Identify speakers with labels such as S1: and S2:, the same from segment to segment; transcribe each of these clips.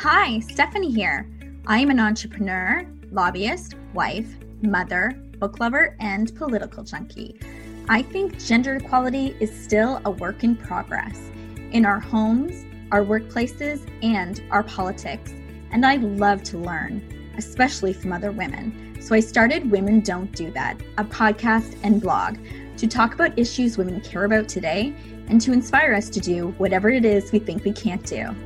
S1: Hi, Stephanie here. I am an entrepreneur, lobbyist, wife, mother, book lover, and political junkie. I think gender equality is still a work in progress in our homes, our workplaces, and our politics. And I love to learn, especially from other women. So I started Women Don't Do That, a podcast and blog to talk about issues women care about today and to inspire us to do whatever it is we think we can't do.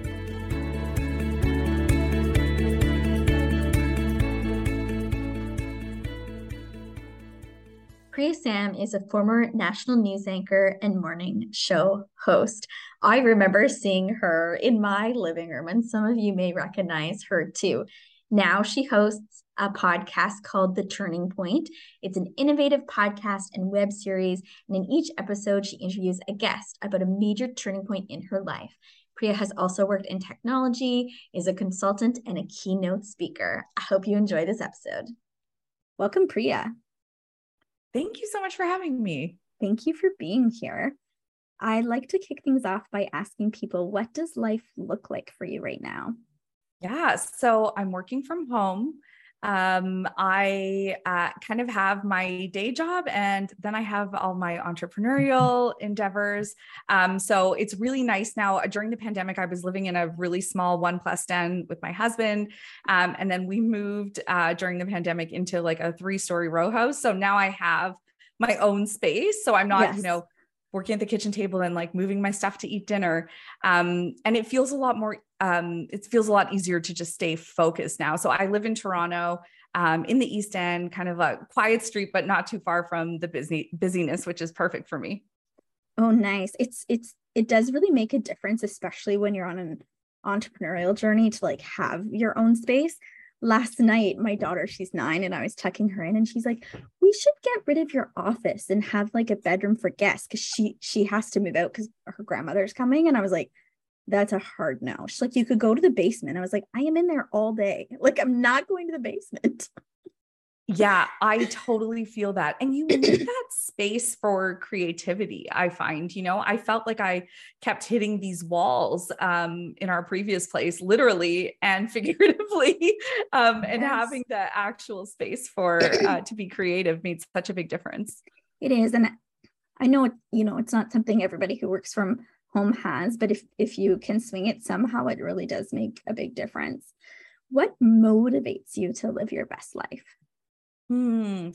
S1: Priya Sam is a former national news anchor and morning show host. I remember seeing her in my living room, and some of you may recognize her too. Now she hosts a podcast called The Turning Point. It's an innovative podcast and web series. And in each episode, she interviews a guest about a major turning point in her life. Priya has also worked in technology, is a consultant, and a keynote speaker. I hope you enjoy this episode. Welcome, Priya.
S2: Thank you so much for having me.
S1: Thank you for being here. I like to kick things off by asking people, what does life look like for you right now?
S2: Yeah. So I'm working from home. Um, I uh, kind of have my day job and then I have all my entrepreneurial endeavors. Um, so it's really nice now. During the pandemic, I was living in a really small one plus den with my husband. Um, and then we moved uh, during the pandemic into like a three story row house. So now I have my own space. So I'm not, yes. you know, working at the kitchen table and like moving my stuff to eat dinner. Um, and it feels a lot more, um, it feels a lot easier to just stay focused now. So I live in Toronto. Um, in the East End, kind of a quiet street, but not too far from the busy busyness, which is perfect for me.
S1: Oh, nice. It's it's it does really make a difference, especially when you're on an entrepreneurial journey to like have your own space last night my daughter she's nine and i was tucking her in and she's like we should get rid of your office and have like a bedroom for guests because she she has to move out because her grandmother's coming and i was like that's a hard no. She's like you could go to the basement. I was like i am in there all day. Like i'm not going to the basement
S2: Yeah, I totally feel that. And you need that space for creativity, I find. You know, I felt like I kept hitting these walls um, in our previous place, literally and figuratively. Um, and yes. having the actual space for uh, to be creative made such a big difference.
S1: It is. And I know it, you know, it's not something everybody who works from home has, but if if you can swing it somehow, it really does make a big difference. What motivates you to live your best life?
S2: Hmm.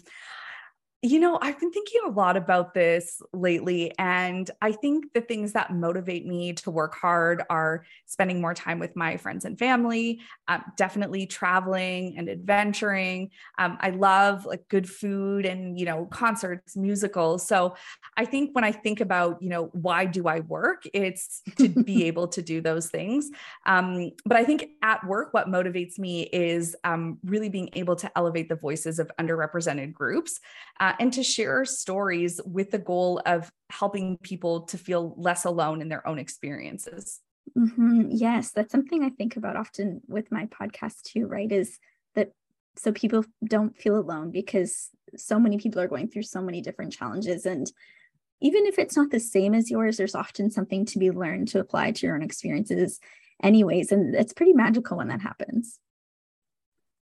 S2: You know, I've been thinking a lot about this lately. And I think the things that motivate me to work hard are spending more time with my friends and family, um, definitely traveling and adventuring. Um, I love like good food and, you know, concerts, musicals. So I think when I think about, you know, why do I work, it's to be able to do those things. Um, but I think at work, what motivates me is um, really being able to elevate the voices of underrepresented groups. Uh, and to share stories with the goal of helping people to feel less alone in their own experiences.
S1: Mm-hmm. Yes, that's something I think about often with my podcast too, right? Is that so people don't feel alone because so many people are going through so many different challenges. And even if it's not the same as yours, there's often something to be learned to apply to your own experiences, anyways. And it's pretty magical when that happens.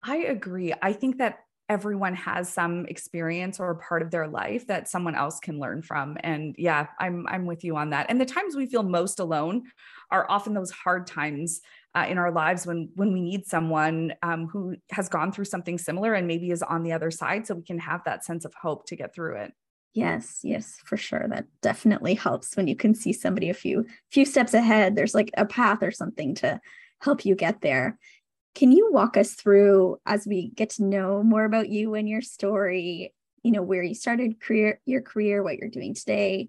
S2: I agree. I think that everyone has some experience or part of their life that someone else can learn from and yeah i'm i'm with you on that and the times we feel most alone are often those hard times uh, in our lives when when we need someone um, who has gone through something similar and maybe is on the other side so we can have that sense of hope to get through it.
S1: Yes yes for sure that definitely helps when you can see somebody a few few steps ahead there's like a path or something to help you get there can you walk us through as we get to know more about you and your story, you know, where you started career your career, what you're doing today,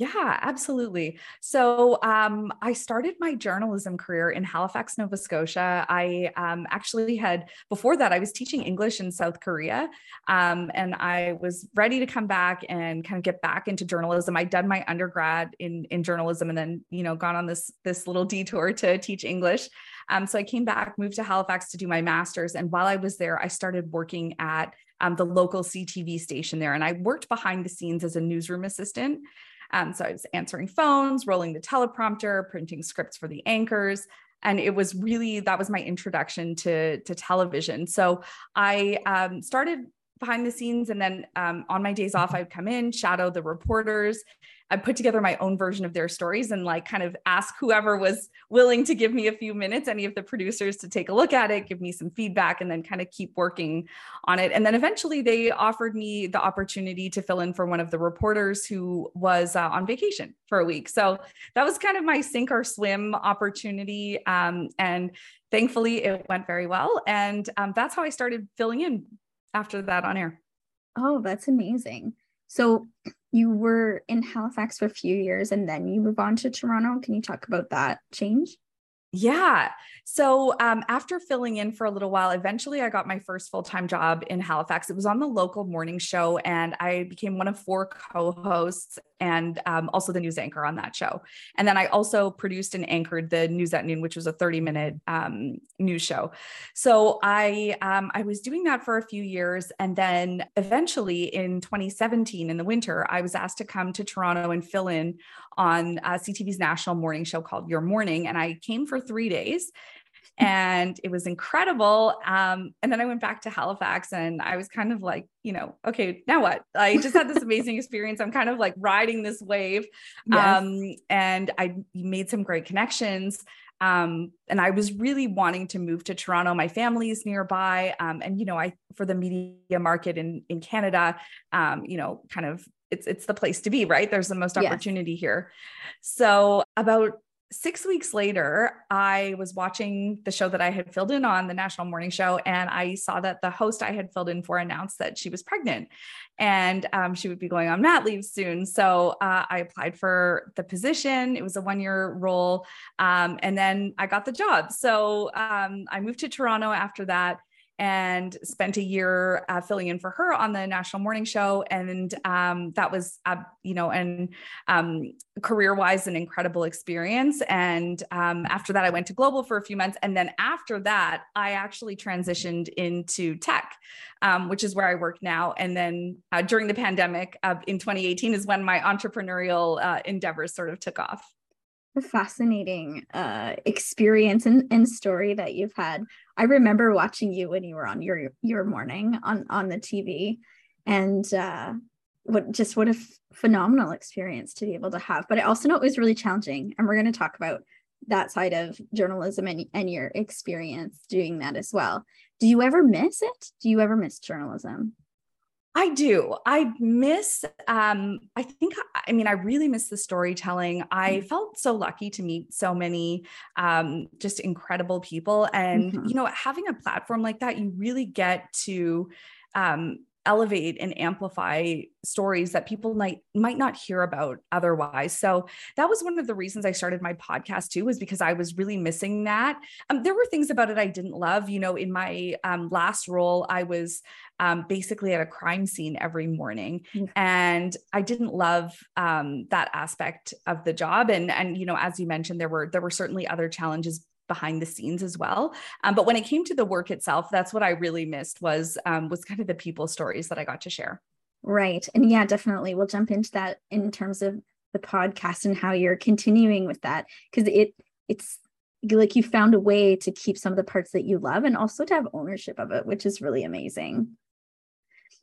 S2: yeah, absolutely. So um, I started my journalism career in Halifax, Nova Scotia. I um, actually had, before that, I was teaching English in South Korea. Um, and I was ready to come back and kind of get back into journalism. I'd done my undergrad in, in journalism and then, you know, gone on this, this little detour to teach English. Um, so I came back, moved to Halifax to do my master's. And while I was there, I started working at um, the local CTV station there. And I worked behind the scenes as a newsroom assistant. Um, so I was answering phones, rolling the teleprompter, printing scripts for the anchors. and it was really that was my introduction to to television so i um, started behind the scenes and then um, on my days off i'd come in shadow the reporters I put together my own version of their stories and like kind of ask whoever was willing to give me a few minutes, any of the producers to take a look at it, give me some feedback, and then kind of keep working on it. And then eventually they offered me the opportunity to fill in for one of the reporters who was uh, on vacation for a week. So that was kind of my sink or swim opportunity. Um, and thankfully it went very well. And um, that's how I started filling in after that on air.
S1: Oh, that's amazing. So you were in Halifax for a few years and then you move on to Toronto. Can you talk about that change?
S2: Yeah. So um, after filling in for a little while, eventually I got my first full time job in Halifax. It was on the local morning show, and I became one of four co hosts and um, also the news anchor on that show. And then I also produced and anchored the News at Noon, which was a 30 minute um, news show. So I um, I was doing that for a few years, and then eventually in 2017 in the winter, I was asked to come to Toronto and fill in on uh, CTV's national morning show called Your Morning, and I came for three days and it was incredible. Um, and then I went back to Halifax and I was kind of like, you know, okay, now what? I just had this amazing experience. I'm kind of like riding this wave. Yes. Um, and I made some great connections. Um, and I was really wanting to move to Toronto. My family is nearby. Um, and, you know, I, for the media market in, in Canada, um, you know, kind of it's, it's the place to be, right? There's the most opportunity yes. here. So about six weeks later, I was watching the show that I had filled in on, the National Morning Show, and I saw that the host I had filled in for announced that she was pregnant and um, she would be going on mat leave soon. So uh, I applied for the position. It was a one year role. Um, and then I got the job. So um, I moved to Toronto after that and spent a year uh, filling in for her on the national morning show. And um, that was uh, you know and um, career wise an incredible experience. And um, after that i went to global for a few months. And then after that i actually transitioned into tech um, which is where i work now. And then uh, during the pandemic in 2018 is when my entrepreneurial uh, endeavors sort of took off.
S1: A fascinating uh, experience and, and story that you've had. I remember watching you when you were on your your morning on on the TV, and uh, what just what a f- phenomenal experience to be able to have. But I also know it was really challenging, and we're going to talk about that side of journalism and, and your experience doing that as well. Do you ever miss it? Do you ever miss journalism?
S2: I do. I miss, um, I think, I mean, I really miss the storytelling. I mm-hmm. felt so lucky to meet so many um, just incredible people. And, mm-hmm. you know, having a platform like that, you really get to um, elevate and amplify stories that people might might not hear about otherwise. So that was one of the reasons i started my podcast too was because i was really missing that. Um, there were things about it i didn't love. You know in my um, last role i was um, basically at a crime scene every morning mm-hmm. and i didn't love um, that aspect of the job. And and you know as you mentioned there were there were certainly other challenges behind the scenes as well. Um, but when it came to the work itself, that's what I really missed was um, was kind of the people stories that I got to share.
S1: Right, and yeah, definitely, we'll jump into that in terms of the podcast and how you're continuing with that because it it's like you found a way to keep some of the parts that you love and also to have ownership of it, which is really amazing.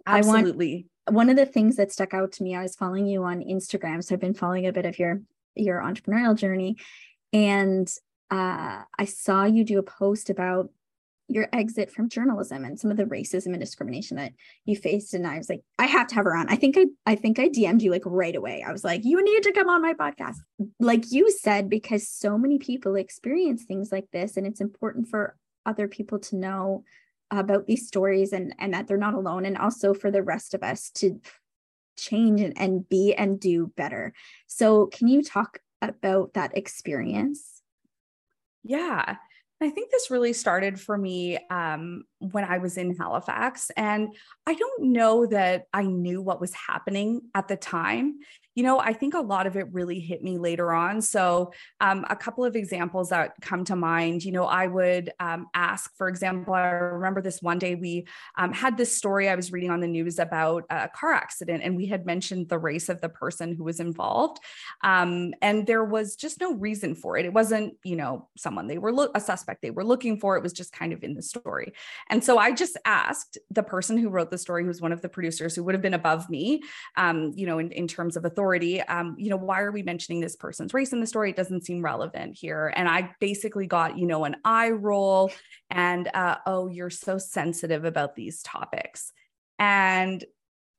S2: Absolutely.
S1: I want, one of the things that stuck out to me, I was following you on Instagram, so I've been following a bit of your your entrepreneurial journey, and uh, I saw you do a post about your exit from journalism and some of the racism and discrimination that you faced and I was like I have to have her on. I think I I think I DM'd you like right away. I was like you need to come on my podcast. Like you said because so many people experience things like this and it's important for other people to know about these stories and and that they're not alone and also for the rest of us to change and, and be and do better. So can you talk about that experience?
S2: Yeah. I think this really started for me um, when I was in Halifax. And I don't know that I knew what was happening at the time. You know, I think a lot of it really hit me later on. So, um, a couple of examples that come to mind, you know, I would um, ask, for example, I remember this one day we um, had this story I was reading on the news about a car accident, and we had mentioned the race of the person who was involved. Um, and there was just no reason for it. It wasn't, you know, someone they were lo- a suspect they were looking for. It was just kind of in the story. And so I just asked the person who wrote the story, who was one of the producers who would have been above me, um, you know, in, in terms of authority um, you know why are we mentioning this person's race in the story? It doesn't seem relevant here. And i basically got you know an eye roll and uh, oh you're so sensitive about these topics. And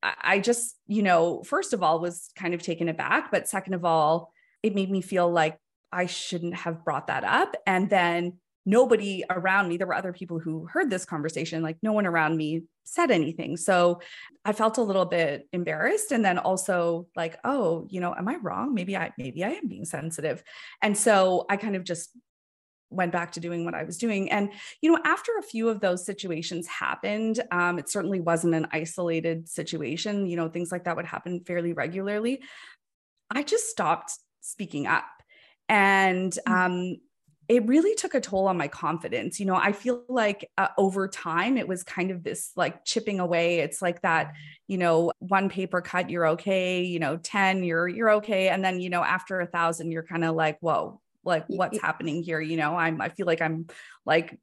S2: i just you know first of all was kind of taken aback but second of all it made me feel like i shouldn't have brought that up. And then nobody around me, there were other people who heard this conversation, like no one around me said anything. So I felt a little bit embarrassed. And then also like, oh, you know, am I wrong? Maybe I, maybe I am being sensitive. And so I kind of just went back to doing what I was doing. And, you know, after a few of those situations happened, um, it certainly wasn't an isolated situation. You know, things like that would happen fairly regularly. I just stopped speaking up. And mm. um, it really took a toll on my confidence. You know, I feel like uh, over time it was kind of this like chipping away. It's like that, you know, one paper cut, you're okay. You know, ten, you're you're okay, and then you know after a thousand, you're kind of like, whoa, like what's happening here? You know, I'm I feel like I'm like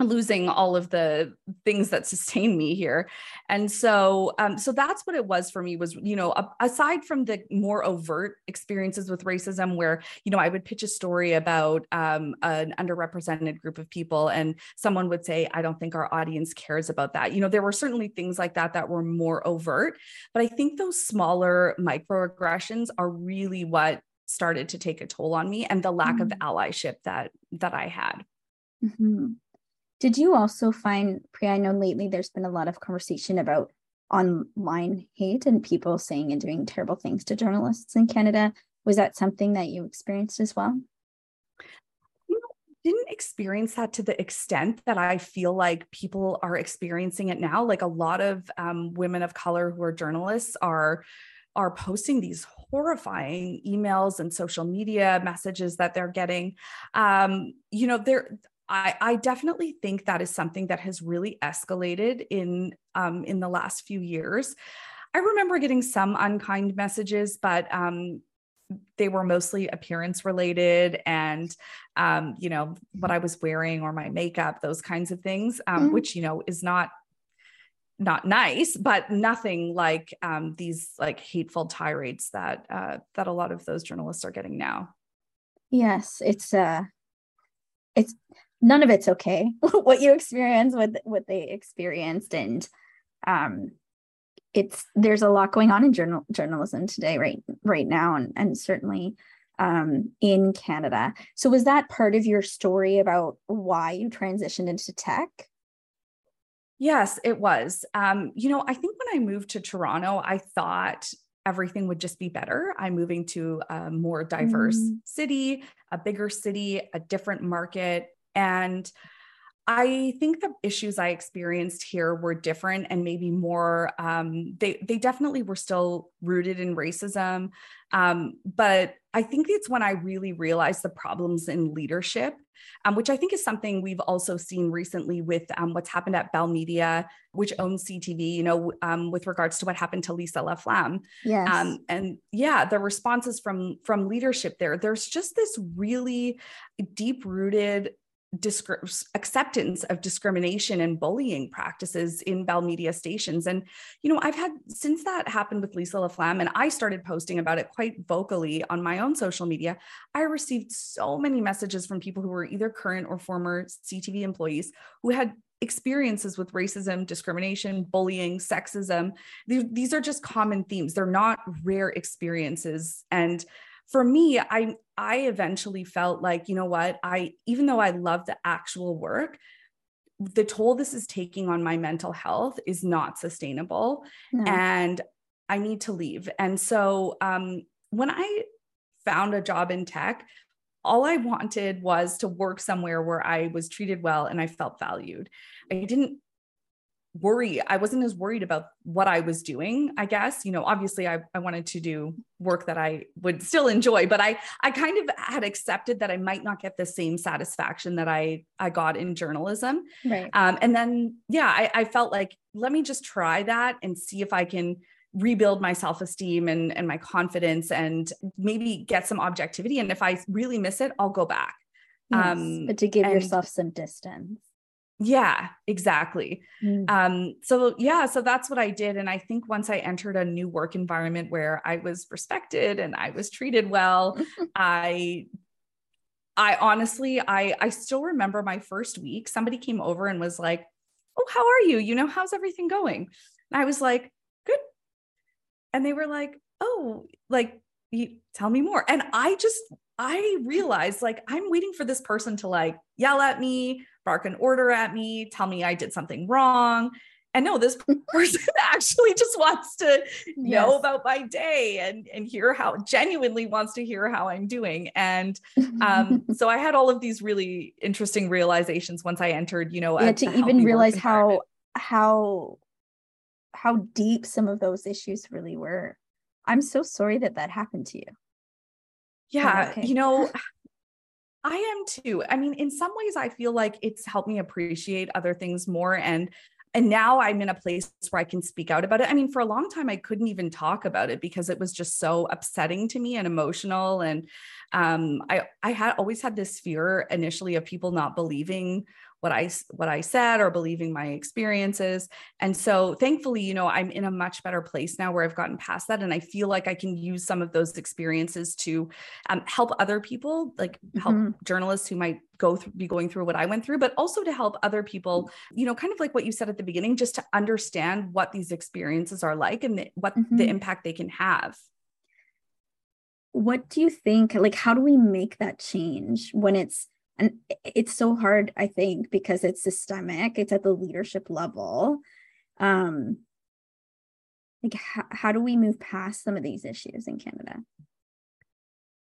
S2: losing all of the things that sustain me here and so um so that's what it was for me was you know aside from the more overt experiences with racism where you know i would pitch a story about um an underrepresented group of people and someone would say i don't think our audience cares about that you know there were certainly things like that that were more overt but i think those smaller microaggressions are really what started to take a toll on me and the lack mm-hmm. of allyship that that i had
S1: mm-hmm. Did you also find, Priya? I know lately there's been a lot of conversation about online hate and people saying and doing terrible things to journalists in Canada. Was that something that you experienced as well?
S2: You know, didn't experience that to the extent that I feel like people are experiencing it now. Like a lot of um, women of color who are journalists are are posting these horrifying emails and social media messages that they're getting um, you know there I, I definitely think that is something that has really escalated in um, in the last few years. I remember getting some unkind messages, but um, they were mostly appearance related and um, you know what I was wearing or my makeup, those kinds of things, um, mm-hmm. which you know is not not nice, but nothing like um, these like hateful tirades that uh, that a lot of those journalists are getting now.
S1: Yes, it's uh, it's none of it's okay what you experience with what they experienced and um it's there's a lot going on in journal journalism today right right now and and certainly um in Canada. So was that part of your story about why you transitioned into tech?
S2: Yes, it was. Um, you know, I think when I moved to Toronto, I thought everything would just be better. I'm moving to a more diverse mm. city, a bigger city, a different market, and I think the issues I experienced here were different and maybe more. Um, they they definitely were still rooted in racism, um, but I think it's when I really realized the problems in leadership, um, which I think is something we've also seen recently with um, what's happened at Bell Media, which owns CTV. You know, um, with regards to what happened to Lisa LaFlamme.
S1: Yes. Um,
S2: and yeah, the responses from from leadership there. There's just this really deep rooted disc- acceptance of discrimination and bullying practices in Bell Media stations. And, you know, I've had since that happened with Lisa LaFlamme, and I started posting about it quite vocally on my own social media, I received so many messages from people who were either current or former CTV employees who had experiences with racism, discrimination, bullying, sexism. These are just common themes. They're not rare experiences. And for me, I I eventually felt like, you know what, I even though I love the actual work, the toll this is taking on my mental health is not sustainable no. and I need to leave. And so um, when I found a job in tech, all I wanted was to work somewhere where I was treated well and I felt valued. I didn't worry i wasn't as worried about what i was doing i guess. You know obviously I, I wanted to do work that i would still enjoy but i i kind of had accepted that i might not get the same satisfaction that i i got in journalism.
S1: Right.
S2: Um, and then yeah I, I felt like let me just try that and see if i can rebuild my self-esteem and and my confidence and maybe get some objectivity. And if i really miss it i'll go back.
S1: Yes, um but to give and, yourself some distance
S2: yeah, exactly. Mm. Um, so yeah, so that's what I did. And I think once I entered a new work environment where I was respected and I was treated well, I I honestly I I still remember my first week. Somebody came over and was like, Oh, how are you? You know, how's everything going? And I was like, good. And they were like, Oh, like you tell me more. And I just I realized like I'm waiting for this person to like yell at me bark an order at me, tell me I did something wrong. And no, this person actually just wants to yes. know about my day and, and hear how genuinely wants to hear how I'm doing. And um, so I had all of these really interesting realizations once I entered, you know,
S1: yeah, to even realize how how how deep some of those issues really were. I'm so sorry that that happened to you.
S2: Yeah, okay. you know, I am too. I mean, in some ways, I feel like it's helped me appreciate other things more. And and now I'm in a place where I can speak out about it. I mean, for a long time, I couldn't even talk about it because it was just so upsetting to me and emotional. And um, I I had always had this fear initially of people not believing what I what I said or believing my experiences. And so thankfully, you know, I'm in a much better place now where I've gotten past that and I feel like I can use some of those experiences to um, help other people, like help mm-hmm. journalists who might go through be going through what I went through, but also to help other people, you know, kind of like what you said at the beginning, just to understand what these experiences are like and the, what mm-hmm. the impact they can have
S1: what do you think like how do we make that change when it's and it's so hard i think because it's systemic it's at the leadership level um like how, how do we move past some of these issues in canada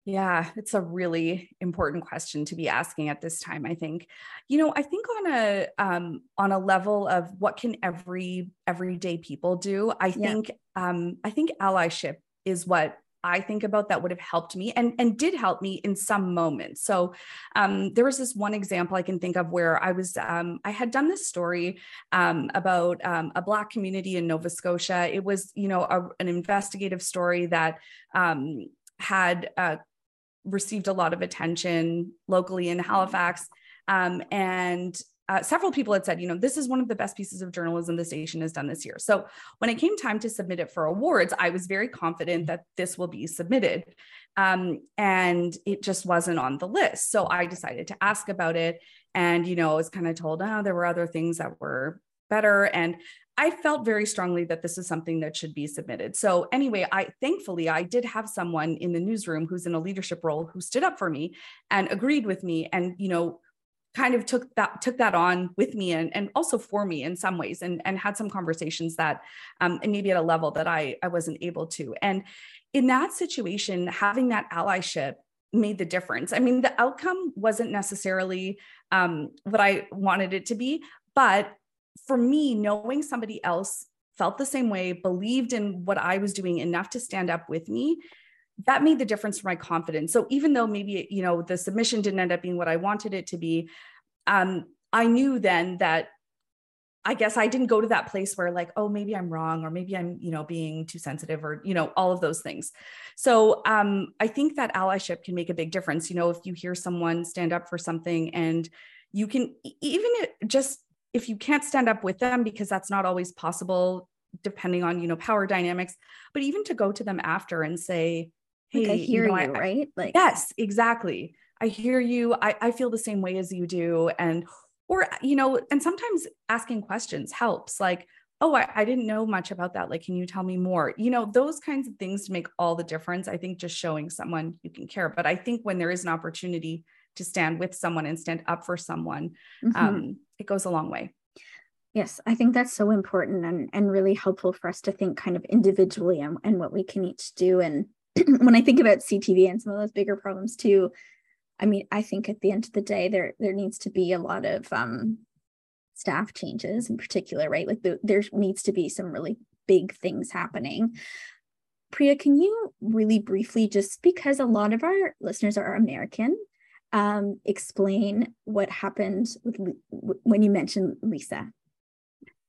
S2: yeah, it's a really important question to be asking at this time. I think, you know, I think on a um, on a level of what can every everyday people do. I think um, I think allyship is what I think about that would have helped me and, and did help me in some moments. So um, there was this one example I can think of where I was, um, I had done this story um, about um, a Black community in Nova Scotia. It was, you know, a, an investigative story that um, had uh, received a lot of attention locally in Halifax. Um, and uh, several people had said, you know, this is one of the best pieces of journalism the station has done this year. So when it came time to submit it for awards, I was very confident that this will be submitted. Um, and it just wasn't on the list. So I decided to ask about it. And, you know, I was kind of told, oh, there were other things that were better. And I felt very strongly that this is something that should be submitted. So anyway, I thankfully I did have someone in the newsroom who's in a leadership role who stood up for me and agreed with me and you know kind of took that took that on with me and, and also for me in some ways and, and had some conversations that um, and maybe at a level that I, I wasn't able to. And in that situation having that allyship made the difference. I mean the outcome wasn't necessarily um, what i wanted it to be but for me knowing somebody else felt the same way believed in what i was doing enough to stand up with me that made the difference for my confidence. So even though maybe, you know, the submission didn't end up being what I wanted it to be, um, I knew then that I guess I didn't go to that place where like, oh, maybe I'm wrong, or maybe I'm, you know, being too sensitive, or you know, all of those things. So um, I think that allyship can make a big difference. You know, if you hear someone stand up for something, and you can even just if you can't stand up with them because that's not always possible, depending on you know power dynamics, but even to go to them after and say,
S1: hey, like I hear you, know, you I, right?
S2: Like yes, exactly. I hear you. I, I feel the same way as you do. And or you know, and sometimes asking questions helps. Like, oh, I, I didn't know much about that. Like, can you tell me more? You know, those kinds of things make all the difference. I think just showing someone you can care. But I think when there is an opportunity to stand with someone and stand up for someone, mm-hmm. um, it goes a long way.
S1: Yes, I think that's so important and, and really helpful for us to think kind of individually and, and what we can each do. And when I think about CTV and some of those bigger problems too, I mean, I think at the end of the day, there there needs to be a lot of um, staff changes in particular, right? Like the, there needs to be some really big things happening. Priya, can you really briefly, just because a lot of our listeners are American, um, explain what happened with when you mentioned Lisa?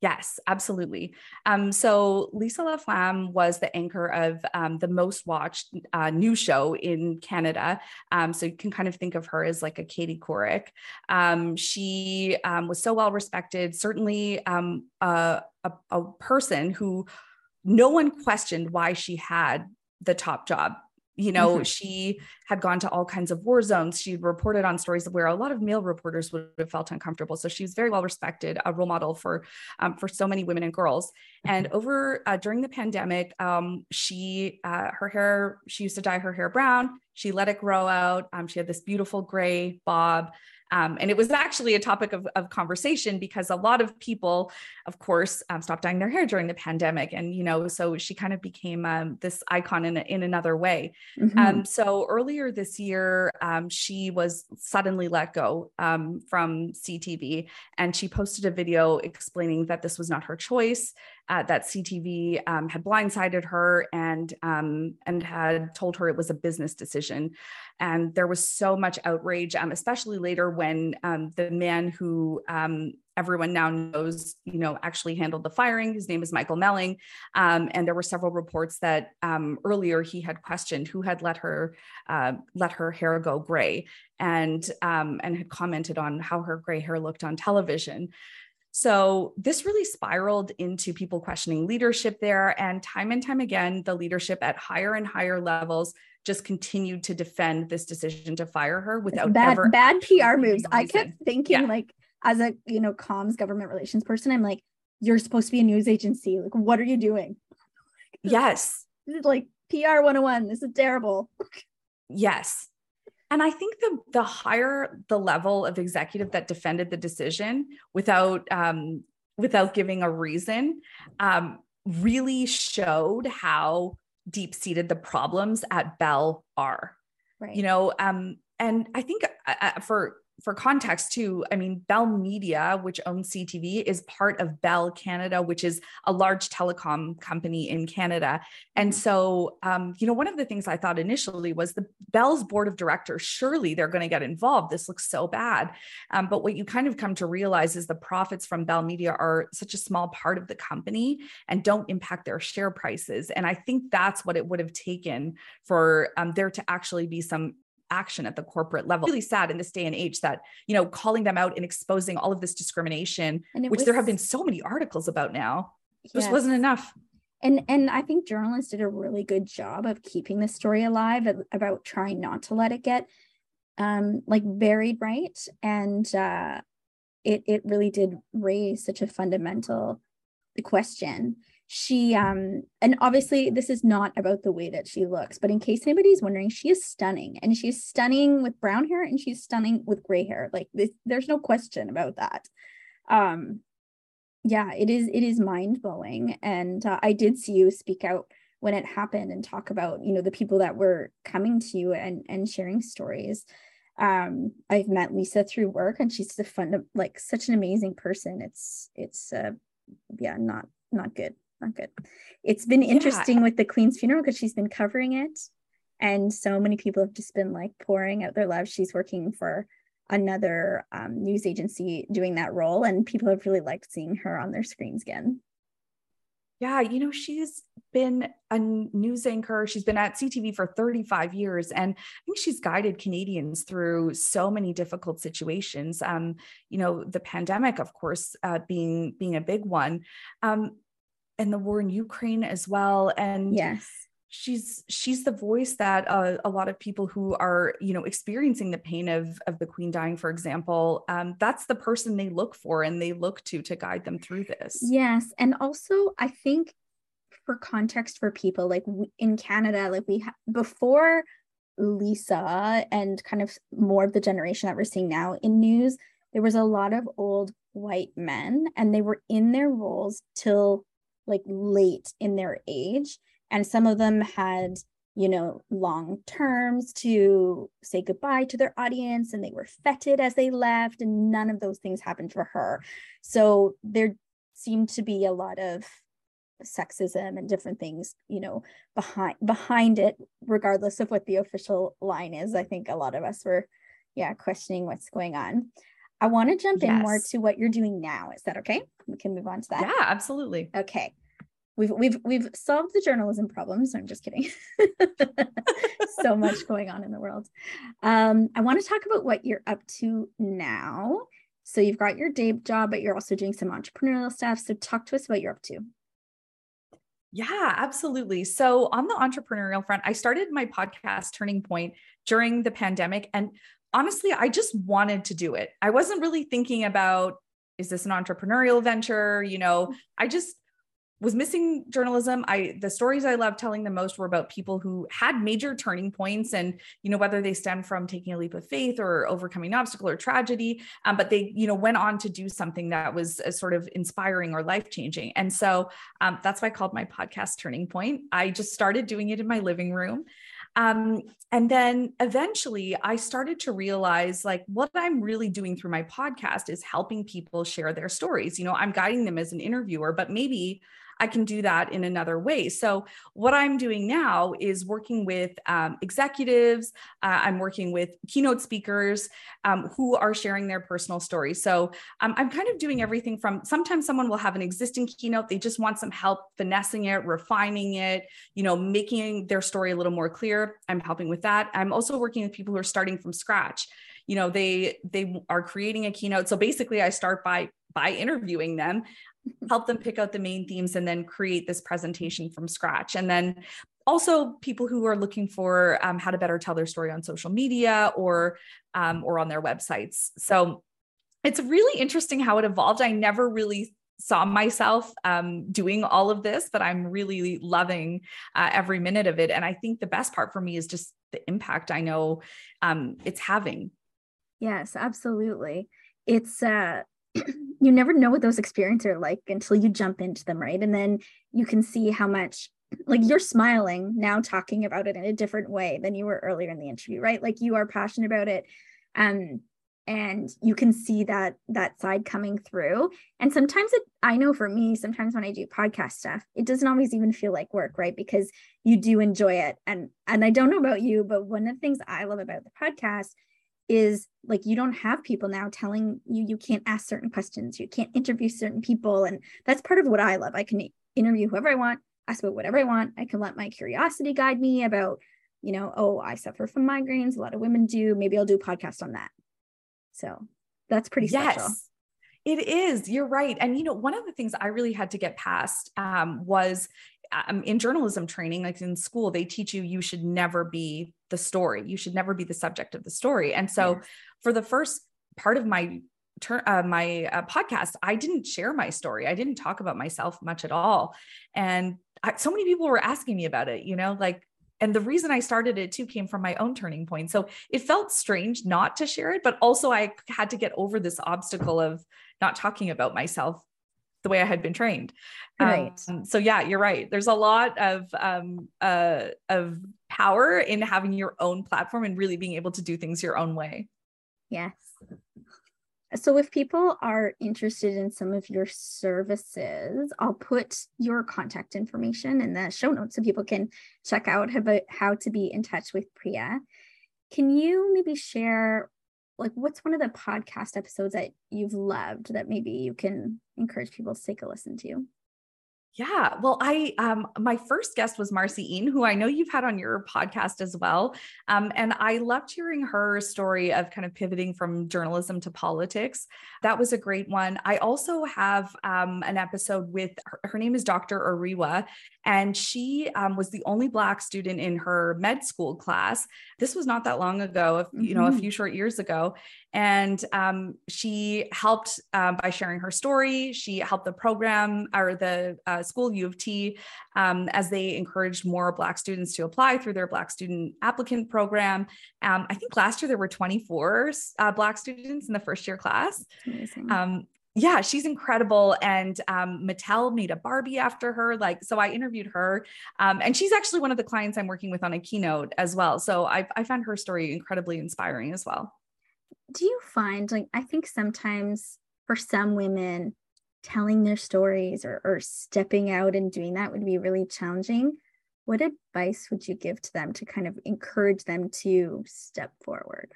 S2: Yes, absolutely. Um, so Lisa LaFlamme was the anchor of um, the most watched uh, show in Canada. Um, so you can kind of think of her as like a Katie Couric. Um, she um, was so well respected, certainly um, a, a, a person who no one questioned why she had the top job you know mm-hmm. she had gone to all kinds of war zones. She reported on stories of where a lot of male reporters would have felt uncomfortable. So she was very well respected a role model for um, for so many women and girls. And mm-hmm. over uh, during the pandemic um, she uh, her hair she used to dye her hair brown. She let it grow out. Um, she had this beautiful gray bob um, and it was actually a topic of, of, conversation because a lot of people, of course, um, stopped dyeing their hair during the pandemic. And, you know, so she kind of became um, this icon in, in another way. Mm-hmm. Um, so earlier this year, um, she was suddenly let go um, from CTV and she posted a video explaining that this was not her choice uh, that CTV um, had blindsided her and um, and had told her it was a business decision. And there was so much outrage, um, especially later when um, the man who um, everyone now knows, you know, actually handled the firing. His name is Michael Melling, um, and there were several reports that earlier he had questioned who had let her uh, let her hair go gray, and and had commented on how her gray hair looked on television. So this really spiraled into people questioning leadership there. And time and time again, the leadership at higher and higher levels just continued to defend this decision to fire her without
S1: bad,
S2: ever
S1: bad PR moves. I kept thinking yeah. like as a you know comms government relations person, I'm like, you're supposed to be a news agency. Like, what are you doing?
S2: Yes.
S1: This is like PR 101. This is terrible.
S2: Yes. And I think the the higher the level of executive that defended the decision without um, without giving a reason um, really showed how deep seated the problems at Bell are. Right. You know, um, and I think uh, uh for for context too, I mean, Bell Media, which owns CTV, is part of Bell Canada, which is a large telecom company in Canada. And mm-hmm. so, um, you know, one of the things I thought initially was the Bell's board of directors, surely they're going to get involved. This looks so bad. Um, but what you kind of come to realize is the profits from Bell Media are such a small part of the company and don't impact their share prices. And I think that's what it would have taken for um, there to actually be some action at the corporate level. Really sad in this day and age that, you know, calling them out and exposing all of this discrimination, which was, there have been so many articles about now, yes. just wasn't enough.
S1: And and I think journalists did a really good job of keeping the story alive about trying not to let it get um like buried right and uh it it really did raise such a fundamental question she um and obviously this is not about the way that she looks but in case anybody's wondering she is stunning and she's stunning with brown hair and she's stunning with gray hair. Like this, there's no question about that. Um yeah it is it is mind-blowing and uh, i did see you speak out when it happened and talk about you know the people that were coming to you and and sharing stories. Um i've met lisa through work and she's a fun like such an amazing person. It's it's uh yeah not not good not good. It's been interesting yeah. with the Queen's funeral because she's been covering it. And so many people have just been like pouring out their love. She's working for another um, news agency doing that role, and people have really liked seeing her on their screens again.
S2: Yeah, you know, she's been a news anchor. She's been at CTV for 35 years. And I think she's guided Canadians through so many difficult situations. Um, you know, the pandemic, of course, uh, being being a big one. Um, and the war in Ukraine as well. And
S1: yes,
S2: she's she's the voice that uh, a lot of people who are you know experiencing the pain of of the queen dying for example um, that's the person they look for and they look to to guide them through this
S1: yes and also i think for context for people like in canada like we ha- before lisa and kind of more of the generation that we're seeing now in news there was a lot of old white men and they were in their roles till like late in their age and some of them had you know, long terms to say goodbye to their audience and they were feted as they left. And none of those things happened for her. So there seemed to be a lot of sexism and different things you know behind behind it regardless of what the official line is i think a lot of us were yeah questioning what's going on i want to jump yes. in more to what you're doing now. Is that okay? We can move on to that.
S2: Yeah absolutely.
S1: Okay. We've we've we've solved the journalism problems i'm just kidding. So much going on in the world. Um i want to talk about what you're up to now. So you've got your day job but you're also doing some entrepreneurial stuff. So talk to us about what you're up to.
S2: Yeah, absolutely. So, on the entrepreneurial front, I started my podcast Turning Point during the pandemic. And honestly, I just wanted to do it. I wasn't really thinking about, is this an entrepreneurial venture? You know, I just was missing journalism i the stories i loved telling the most were about people who had major turning points and you know whether they stem from taking a leap of faith or overcoming an obstacle or tragedy um, but they you know went on to do something that was a sort of inspiring or life changing and so um, that's why i called my podcast turning point i just started doing it in my living room um, and then eventually I started to realize like what I'm really doing through my podcast is helping people share their stories. You know, I'm guiding them as an interviewer, but maybe I can do that in another way. So, what I'm doing now is working with um, executives, uh, I'm working with keynote speakers um, who are sharing their personal stories. So, um, I'm kind of doing everything from sometimes someone will have an existing keynote, they just want some help finessing it, refining it, you know, making their story a little more clear. I'm helping with that. I'm also working with people who are starting from scratch you know they they are creating a keynote so basically i start by by interviewing them help them pick out the main themes and then create this presentation from scratch. And then also people who are looking for um, how to better tell their story on social media or um, or on their websites. So it's really interesting how it evolved. I never really saw myself um, doing all of this but i'm really loving uh, every minute of it. And i think the best part for me is just the impact i know um, it's having.
S1: Yes absolutely. It's uh you never know what those experiences are like until you jump into them, right? And then you can see how much like you're smiling now talking about it in a different way than you were earlier in the interview, right? Like you are passionate about it. Um, and you can see that that side coming through and sometimes it i know for me sometimes when i do podcast stuff it doesn't always even feel like work right because you do enjoy it and and i don't know about you but one of the things i love about the podcast is like you don't have people now telling you you can't ask certain questions you can't interview certain people and that's part of what i love i can interview whoever i want ask about whatever i want i can let my curiosity guide me about you know oh i suffer from migraines a lot of women do maybe i'll do a podcast on that so that's pretty yes. special
S2: it is. You're right. And you know, one of the things I really had to get past um, was um, in journalism training, like in school, they teach you you should never be the story. You should never be the subject of the story. And so, yes. for the first part of my turn, uh, my uh, podcast, I didn't share my story. I didn't talk about myself much at all. And I, so many people were asking me about it. You know, like and the reason I started it too came from my own turning point. So it felt strange not to share it, but also I had to get over this obstacle of not talking about myself the way I had been trained.
S1: Right.
S2: Um, so yeah, you're right. There's a lot of um, uh, of power in having your own platform and really being able to do things your own way.
S1: Yes. So if people are interested in some of your services, I'll put your contact information in the show notes so people can check out about how to be in touch with Priya. Can you maybe share like what's one of the podcast episodes that you've loved that maybe you can encourage people to take a listen to?
S2: Yeah. Well, I um my first guest was Marci Ien, who I know you've had on your podcast as well. Um, and I loved hearing her story of kind of pivoting from journalism to politics. That was a great one. I also have um, an episode with her, her name is Dr. Oriuwa, and she um, was the only Black student in her med school class. This was not that long ago, you know, a mm-hmm. few short years ago. And um, she helped um, by sharing her story. She helped the program or the uh, school U of T um, as they encouraged more Black students to apply through their Black student applicant program. Um, I think last year there were 24 uh, Black students in the first year class. yeah, she's incredible. And um, Mattel made a Barbie after her. Like, so I interviewed her. Um, and she's actually one of the clients I'm working with on a keynote as well. So I, I found her story incredibly inspiring as well.
S1: Do you find, like, I think sometimes for some women, telling their stories or, or stepping out and doing that would be really challenging. What advice would you give to them to kind of encourage them to step forward?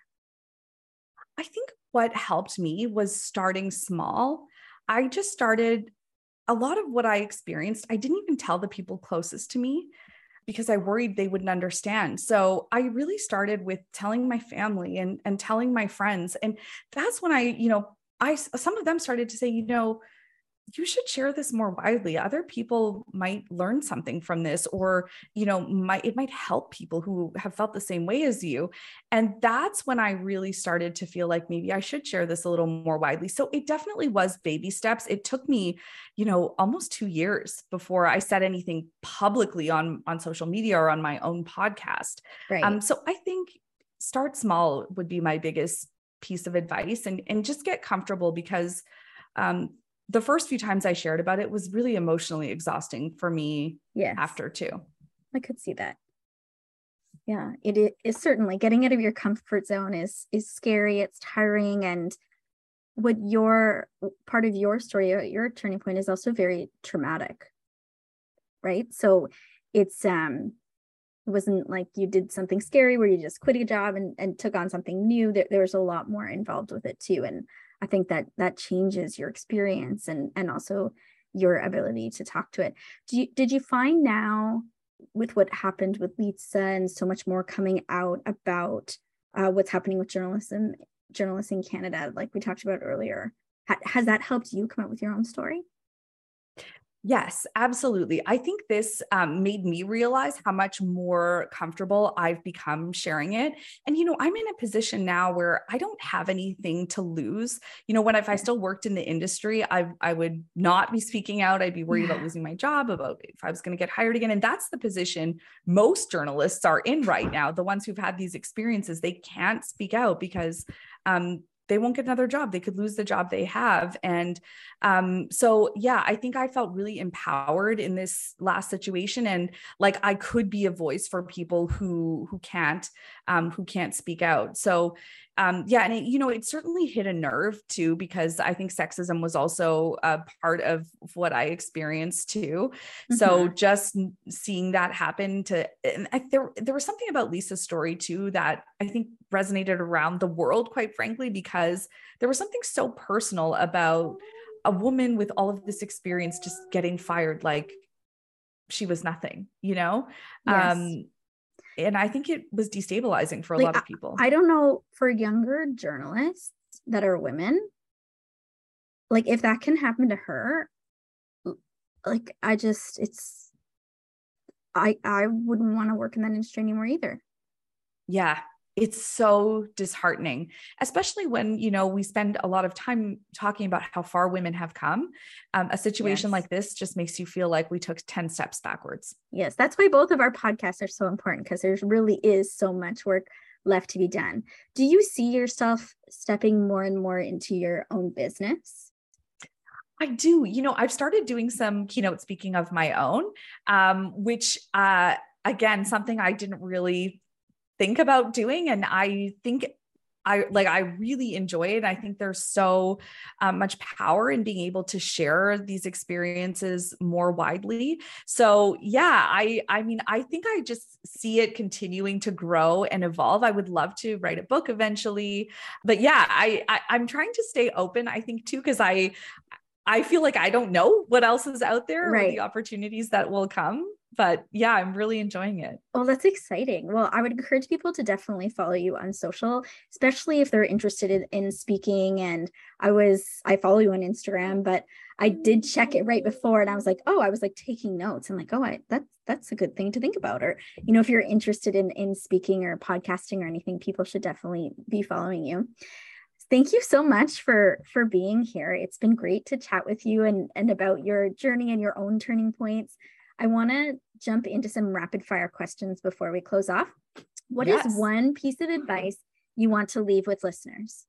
S2: I think what helped me was starting small. I just started a lot of what I experienced. I didn't even tell the people closest to me because I worried they wouldn't understand. So I really started with telling my family and and telling my friends and that's when I, you know, I some of them started to say, you know, you should share this more widely. Other people might learn something from this or you know might it might help people who have felt the same way as you. And that's when i really started to feel like maybe i should share this a little more widely. So it definitely was baby steps. It took me you know almost 2 years before i said anything publicly on on social media or on my own podcast. Right. Um so i think start small would be my biggest piece of advice and and just get comfortable because um, the first few times I shared about it was really emotionally exhausting for me yes. after too.
S1: I could see that. Yeah, it is certainly getting out of your comfort zone is is scary, it's tiring and what your part of your story, your turning point is also very traumatic. Right? So it's um it wasn't like you did something scary where you just quit a job and, and took on something new. There, there was a lot more involved with it too. And I think that that changes your experience and and also your ability to talk to it. Do you did you find now with what happened with Lisa and so much more coming out about uh, what's happening with journalism journalists in Canada, like we talked about earlier, ha- has that helped you come up with your own story?
S2: Yes, absolutely. I think this um, made me realize how much more comfortable I've become sharing it. And, you know, I'm in a position now where I don't have anything to lose. You know, when if I still worked in the industry, I, I would not be speaking out. I'd be worried yeah. about losing my job, about if I was going to get hired again. And that's the position most journalists are in right now. The ones who've had these experiences, they can't speak out because um, they won't get another job. They could lose the job they have. And um, so, yeah, I think I felt really empowered in this last situation, and like I could be a voice for people who who can't um, who can't speak out. So um, yeah, and it, you know, it certainly hit a nerve too, because I think sexism was also a part of what I experienced too. Mm-hmm. So just seeing that happen to, and I, there, there was something about Lisa's story too that I think resonated around the world, quite frankly, because there was something so personal about a woman with all of this experience just getting fired like she was nothing, you know? Yes. Um, and I think it was destabilizing for a like, lot of people.
S1: I, I don't know for younger journalists that are women, like if that can happen to her, like I just it's I I wouldn't want to work in that industry anymore either.
S2: Yeah, it's so disheartening especially when you know we spend a lot of time talking about how far women have come um, a situation yes. like this just makes you feel like we took 10 steps backwards
S1: yes that's why both of our podcasts are so important because there really is so much work left to be done do you see yourself stepping more and more into your own business
S2: I do. You know, I've started doing some keynote speaking of my own, um, which, uh, again, something I didn't really think about doing. And I think I like I really enjoy it. I think there's so um, much power in being able to share these experiences more widely. So yeah, I I mean I think I just see it continuing to grow and evolve. I would love to write a book eventually, but yeah, I, I I'm trying to stay open. I think too because I I feel like I don't know what else is out there right. or the opportunities that will come but yeah, I'm really enjoying it.
S1: Oh, that's exciting. Well, I would encourage people to definitely follow you on social, especially if they're interested in, in speaking. And I was, I follow you on Instagram, but I did check it right before and I was like, oh, I was like taking notes. I'm like, oh, I, that's, that's a good thing to think about. Or, you know, if you're interested in, in speaking or podcasting or anything, people should definitely be following you thank you so much for for being here it's been great to chat with you and and about your journey and your own turning points I want to jump into some rapid fire questions before we close off. What yes. is one piece of advice you want to leave with listeners?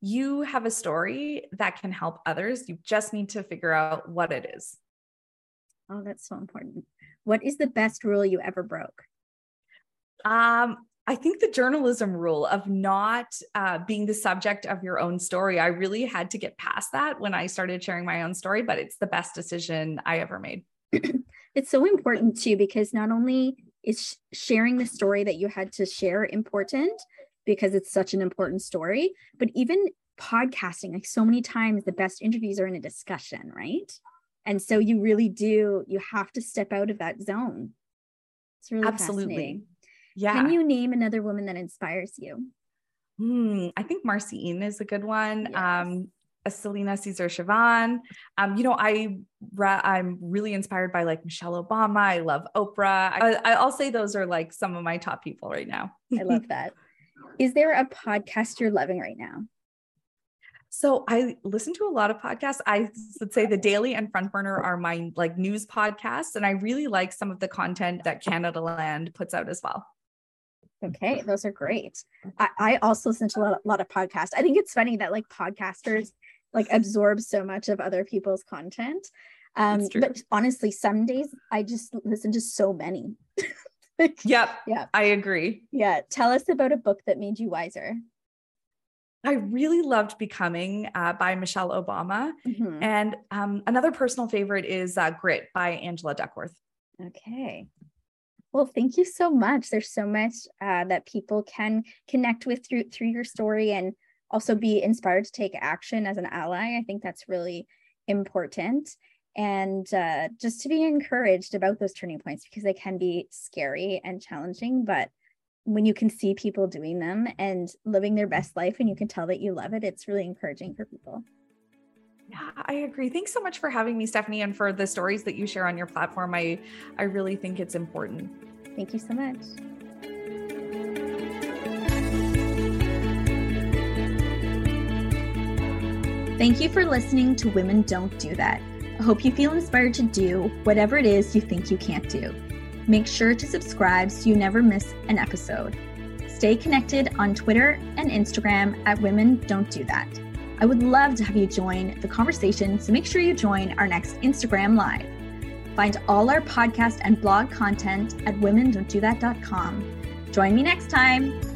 S2: you have a story that can help others. You just need to figure out what it is.
S1: Oh, that's so important. What is the best rule you ever broke?
S2: Um, I think the journalism rule of not uh, being the subject of your own story, I really had to get past that when I started sharing my own story, but it's the best decision I ever made.
S1: it's so important too, because not only is sharing the story that you had to share important because it's such an important story, but even podcasting, like so many times, the best interviews are in a discussion, right? And so you really do, you have to step out of that zone. It's really absolutely. Yeah. Can you name another woman that inspires you?
S2: Hmm, I think Marci is a good one. Yes. Um, Celina Caesar Chavannes. Um, you know, I I'm really inspired by like Michelle Obama. I love Oprah. I, I'll say those are like some of my top people right now.
S1: I love that. Is there a podcast you're loving right now?
S2: So I listen to a lot of podcasts. I would say the Daily and Front Burner are my like news podcasts, and I really like some of the content that Canadaland puts out as well.
S1: Okay, those are great. I, I also listen to a lot, a lot of podcasts. I think it's funny that like podcasters like absorb so much of other people's content. Um, but honestly, some days I just listen to so many.
S2: yep. Yeah. I agree.
S1: Yeah. Tell us about a book that made you wiser.
S2: I really loved Becoming uh, by Michelle Obama. Mm-hmm. And um, another personal favorite is uh, Grit by Angela Duckworth.
S1: Okay. Well, thank you so much. There's so much uh, that people can connect with through through your story and also be inspired to take action as an ally. I think that's really important. And uh, just to be encouraged about those turning points because they can be scary and challenging, but when you can see people doing them and living their best life and you can tell that you love it, it's really encouraging for people.
S2: Yeah, I agree. Thanks so much for having me, Stephanie, and for the stories that you share on your platform. I, I really think it's important.
S1: Thank you so much. Thank you for listening to Women Don't Do That. I hope you feel inspired to do whatever it is you think you can't do. Make sure to subscribe so you never miss an episode. Stay connected on Twitter and Instagram at Women Don't Do That. I would love to have you join the conversation, so make sure you join our next Instagram Live. Find all our podcast and blog content at womendon'tdothat.com. Join me next time.